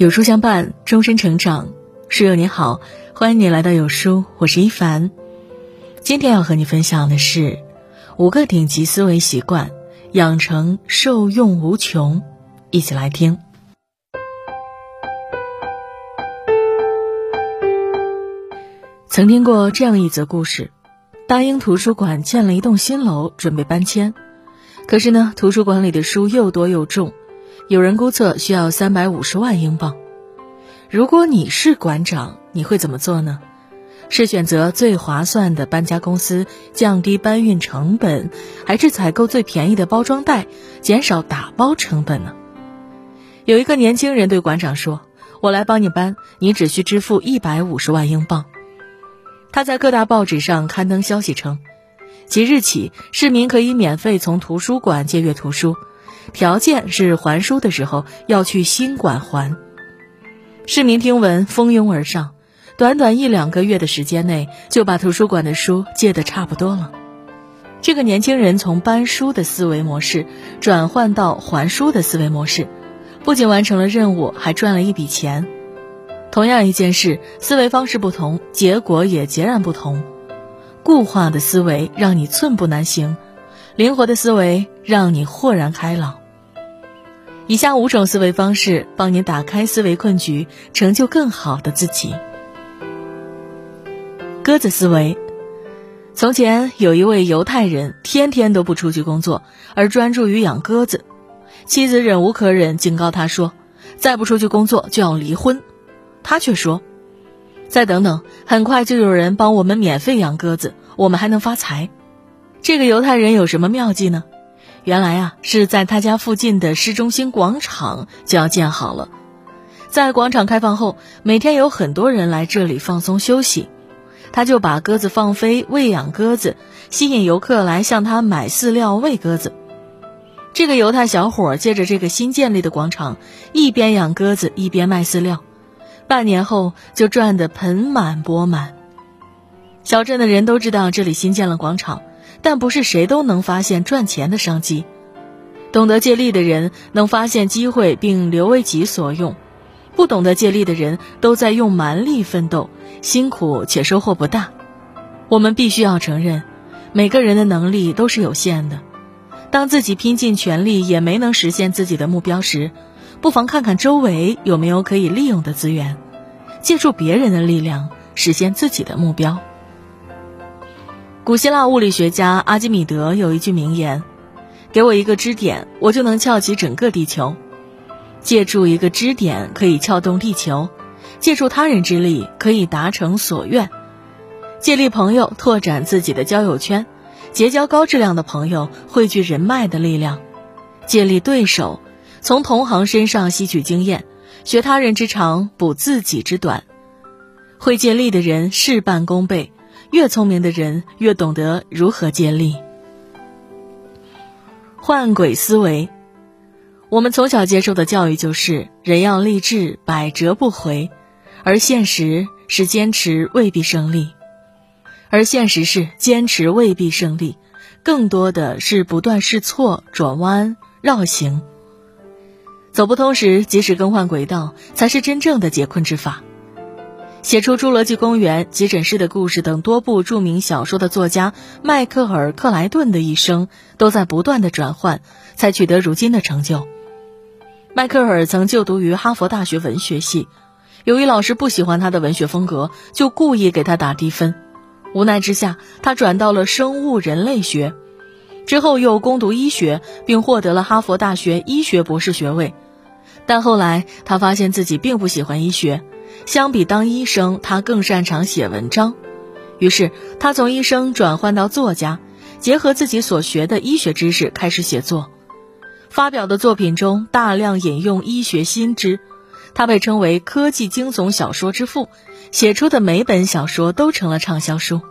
有书相伴，终身成长。室友你好，欢迎你来到有书，我是一凡。今天要和你分享的是五个顶级思维习惯，养成受用无穷。一起来听。曾听过这样一则故事：大英图书馆建了一栋新楼，准备搬迁，可是呢，图书馆里的书又多又重。有人估测需要三百五十万英镑。如果你是馆长，你会怎么做呢？是选择最划算的搬家公司，降低搬运成本，还是采购最便宜的包装袋，减少打包成本呢？有一个年轻人对馆长说：“我来帮你搬，你只需支付一百五十万英镑。”他在各大报纸上刊登消息称，即日起，市民可以免费从图书馆借阅图书。条件是还书的时候要去新馆还。市民听闻蜂拥而上，短短一两个月的时间内就把图书馆的书借得差不多了。这个年轻人从搬书的思维模式转换到还书的思维模式，不仅完成了任务，还赚了一笔钱。同样一件事，思维方式不同，结果也截然不同。固化的思维让你寸步难行。灵活的思维让你豁然开朗。以下五种思维方式帮你打开思维困局，成就更好的自己。鸽子思维。从前有一位犹太人，天天都不出去工作，而专注于养鸽子。妻子忍无可忍，警告他说：“再不出去工作就要离婚。”他却说：“再等等，很快就有人帮我们免费养鸽子，我们还能发财。”这个犹太人有什么妙计呢？原来啊，是在他家附近的市中心广场就要建好了。在广场开放后，每天有很多人来这里放松休息，他就把鸽子放飞，喂养鸽子，吸引游客来向他买饲料喂鸽子。这个犹太小伙借着这个新建立的广场，一边养鸽子，一边卖饲料，半年后就赚得盆满钵满。小镇的人都知道这里新建了广场。但不是谁都能发现赚钱的商机，懂得借力的人能发现机会并留为己所用，不懂得借力的人都在用蛮力奋斗，辛苦且收获不大。我们必须要承认，每个人的能力都是有限的。当自己拼尽全力也没能实现自己的目标时，不妨看看周围有没有可以利用的资源，借助别人的力量实现自己的目标。古希腊物理学家阿基米德有一句名言：“给我一个支点，我就能撬起整个地球。借助一个支点可以撬动地球，借助他人之力可以达成所愿。借力朋友，拓展自己的交友圈，结交高质量的朋友，汇聚人脉的力量；借力对手，从同行身上吸取经验，学他人之长，补自己之短。会借力的人，事半功倍。”越聪明的人越懂得如何借力。换轨思维，我们从小接受的教育就是人要励志，百折不回，而现实是坚持未必胜利，而现实是坚持未必胜利，更多的是不断试错、转弯、绕行。走不通时，及时更换轨道，才是真正的解困之法。写出《侏罗纪公园》《急诊室的故事》等多部著名小说的作家迈克尔·克莱顿的一生，都在不断的转换，才取得如今的成就。迈克尔曾就读于哈佛大学文学系，由于老师不喜欢他的文学风格，就故意给他打低分。无奈之下，他转到了生物人类学，之后又攻读医学，并获得了哈佛大学医学博士学位。但后来他发现自己并不喜欢医学。相比当医生，他更擅长写文章。于是，他从医生转换到作家，结合自己所学的医学知识开始写作。发表的作品中大量引用医学新知，他被称为科技惊悚小说之父，写出的每本小说都成了畅销书。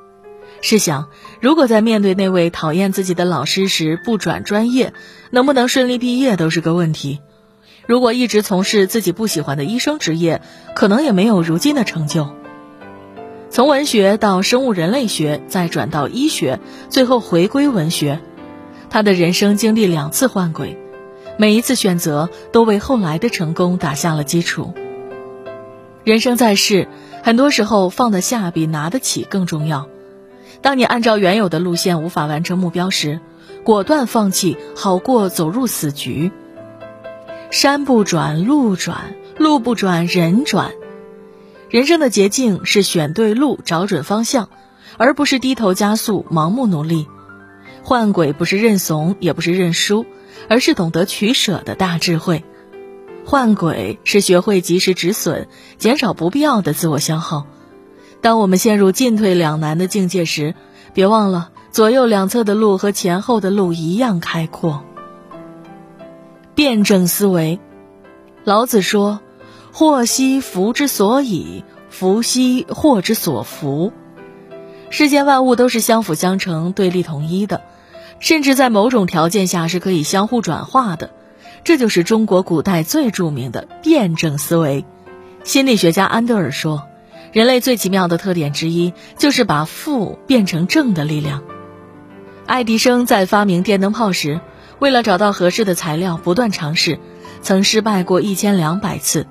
试想，如果在面对那位讨厌自己的老师时不转专业，能不能顺利毕业都是个问题。如果一直从事自己不喜欢的医生职业，可能也没有如今的成就。从文学到生物人类学，再转到医学，最后回归文学，他的人生经历两次换轨，每一次选择都为后来的成功打下了基础。人生在世，很多时候放得下比拿得起更重要。当你按照原有的路线无法完成目标时，果断放弃，好过走入死局。山不转路转，路不转人转。人生的捷径是选对路，找准方向，而不是低头加速，盲目努力。换轨不是认怂，也不是认输，而是懂得取舍的大智慧。换轨是学会及时止损，减少不必要的自我消耗。当我们陷入进退两难的境界时，别忘了左右两侧的路和前后的路一样开阔。辩证思维，老子说。祸兮福之所以，福兮祸之所伏。世间万物都是相辅相成、对立统一的，甚至在某种条件下是可以相互转化的。这就是中国古代最著名的辩证思维。心理学家安德尔说，人类最奇妙的特点之一就是把负变成正的力量。爱迪生在发明电灯泡时，为了找到合适的材料，不断尝试，曾失败过一千两百次。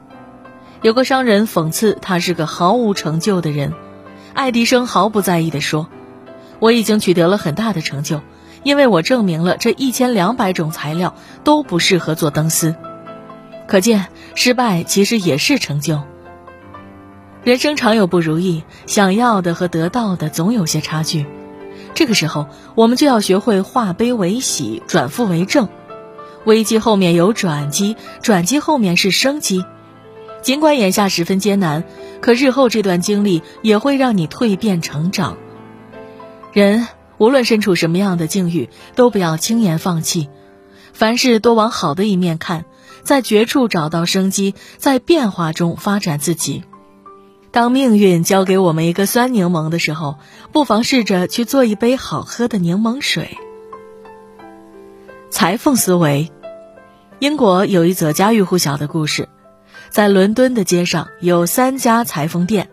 有个商人讽刺他是个毫无成就的人，爱迪生毫不在意地说：“我已经取得了很大的成就，因为我证明了这一千两百种材料都不适合做灯丝。”可见，失败其实也是成就。人生常有不如意，想要的和得到的总有些差距，这个时候我们就要学会化悲为喜，转负为正。危机后面有转机，转机后面是生机。尽管眼下十分艰难，可日后这段经历也会让你蜕变成长。人无论身处什么样的境遇，都不要轻言放弃，凡事多往好的一面看，在绝处找到生机，在变化中发展自己。当命运交给我们一个酸柠檬的时候，不妨试着去做一杯好喝的柠檬水。裁缝思维，英国有一则家喻户晓的故事。在伦敦的街上有三家裁缝店，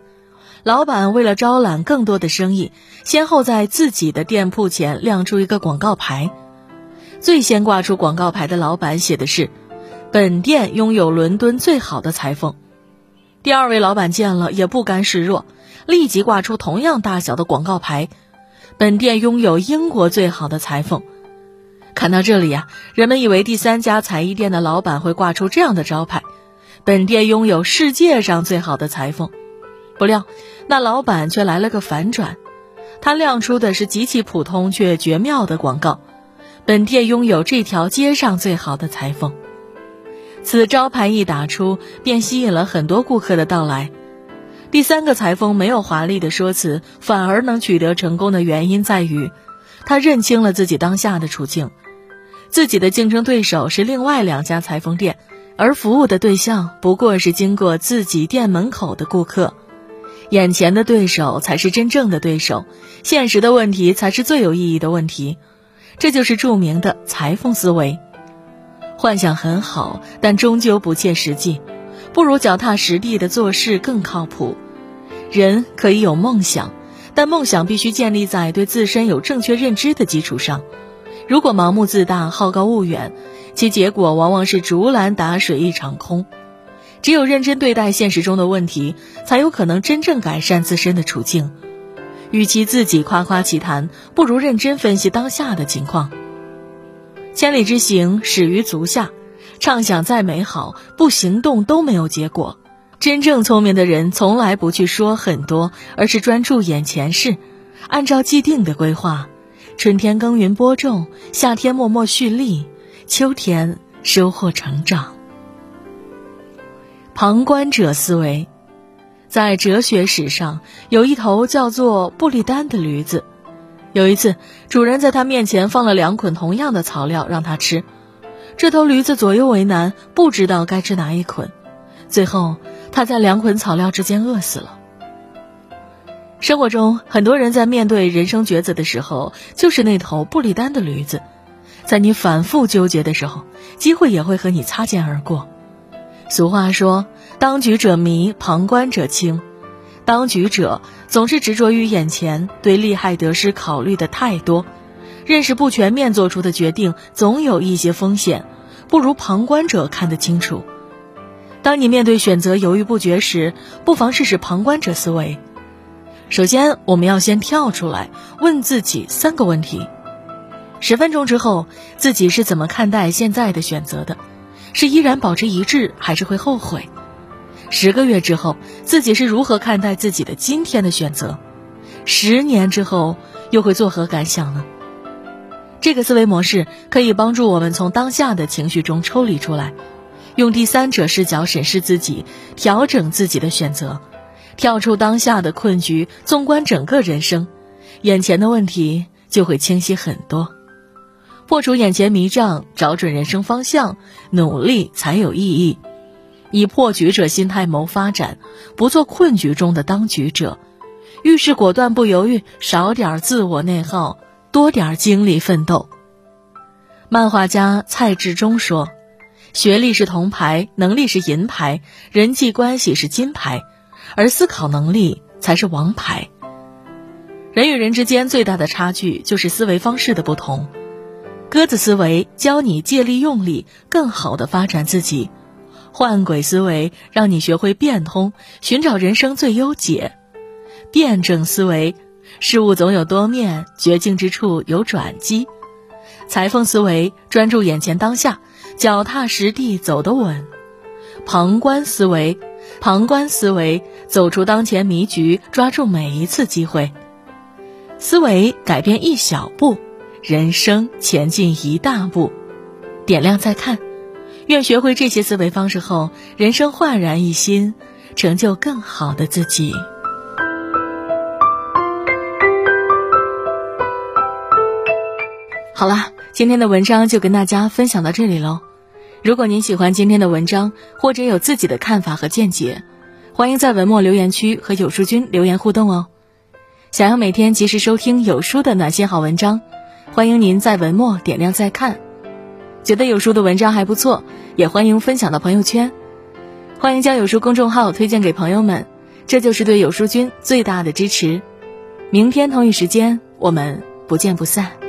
老板为了招揽更多的生意，先后在自己的店铺前亮出一个广告牌。最先挂出广告牌的老板写的是：“本店拥有伦敦最好的裁缝。”第二位老板见了也不甘示弱，立即挂出同样大小的广告牌：“本店拥有英国最好的裁缝。”看到这里呀，人们以为第三家裁衣店的老板会挂出这样的招牌。本店拥有世界上最好的裁缝，不料那老板却来了个反转，他亮出的是极其普通却绝妙的广告：本店拥有这条街上最好的裁缝。此招牌一打出，便吸引了很多顾客的到来。第三个裁缝没有华丽的说辞，反而能取得成功的原因在于，他认清了自己当下的处境，自己的竞争对手是另外两家裁缝店。而服务的对象不过是经过自己店门口的顾客，眼前的对手才是真正的对手，现实的问题才是最有意义的问题，这就是著名的裁缝思维。幻想很好，但终究不切实际，不如脚踏实地的做事更靠谱。人可以有梦想，但梦想必须建立在对自身有正确认知的基础上。如果盲目自大、好高骛远，其结果往往是竹篮打水一场空。只有认真对待现实中的问题，才有可能真正改善自身的处境。与其自己夸夸其谈，不如认真分析当下的情况。千里之行，始于足下。畅想再美好，不行动都没有结果。真正聪明的人，从来不去说很多，而是专注眼前事，按照既定的规划。春天耕耘播种，夏天默默蓄力。秋天收获成长。旁观者思维，在哲学史上有一头叫做布利丹的驴子。有一次，主人在他面前放了两捆同样的草料让他吃，这头驴子左右为难，不知道该吃哪一捆。最后，他在两捆草料之间饿死了。生活中，很多人在面对人生抉择的时候，就是那头布利丹的驴子。在你反复纠结的时候，机会也会和你擦肩而过。俗话说：“当局者迷，旁观者清。”当局者总是执着于眼前，对利害得失考虑的太多，认识不全面做出的决定总有一些风险，不如旁观者看得清楚。当你面对选择犹豫不决时，不妨试试旁观者思维。首先，我们要先跳出来，问自己三个问题：十分钟之后，自己是怎么看待现在的选择的？是依然保持一致，还是会后悔？十个月之后，自己是如何看待自己的今天的选择？十年之后，又会作何感想呢？这个思维模式可以帮助我们从当下的情绪中抽离出来，用第三者视角审视自己，调整自己的选择，跳出当下的困局，纵观整个人生，眼前的问题就会清晰很多。破除眼前迷障，找准人生方向，努力才有意义。以破局者心态谋发展，不做困局中的当局者。遇事果断不犹豫，少点自我内耗。多点精力奋斗。漫画家蔡志忠说：“学历是铜牌，能力是银牌，人际关系是金牌，而思考能力才是王牌。”人与人之间最大的差距就是思维方式的不同。鸽子思维教你借力用力，更好的发展自己；换轨思维让你学会变通，寻找人生最优解；辩证思维。事物总有多面，绝境之处有转机。裁缝思维专注眼前当下，脚踏实地走得稳。旁观思维，旁观思维走出当前迷局，抓住每一次机会。思维改变一小步，人生前进一大步。点亮再看，愿学会这些思维方式后，人生焕然一新，成就更好的自己。好了，今天的文章就跟大家分享到这里喽。如果您喜欢今天的文章，或者有自己的看法和见解，欢迎在文末留言区和有书君留言互动哦。想要每天及时收听有书的暖心好文章，欢迎您在文末点亮再看。觉得有书的文章还不错，也欢迎分享到朋友圈。欢迎将有书公众号推荐给朋友们，这就是对有书君最大的支持。明天同一时间，我们不见不散。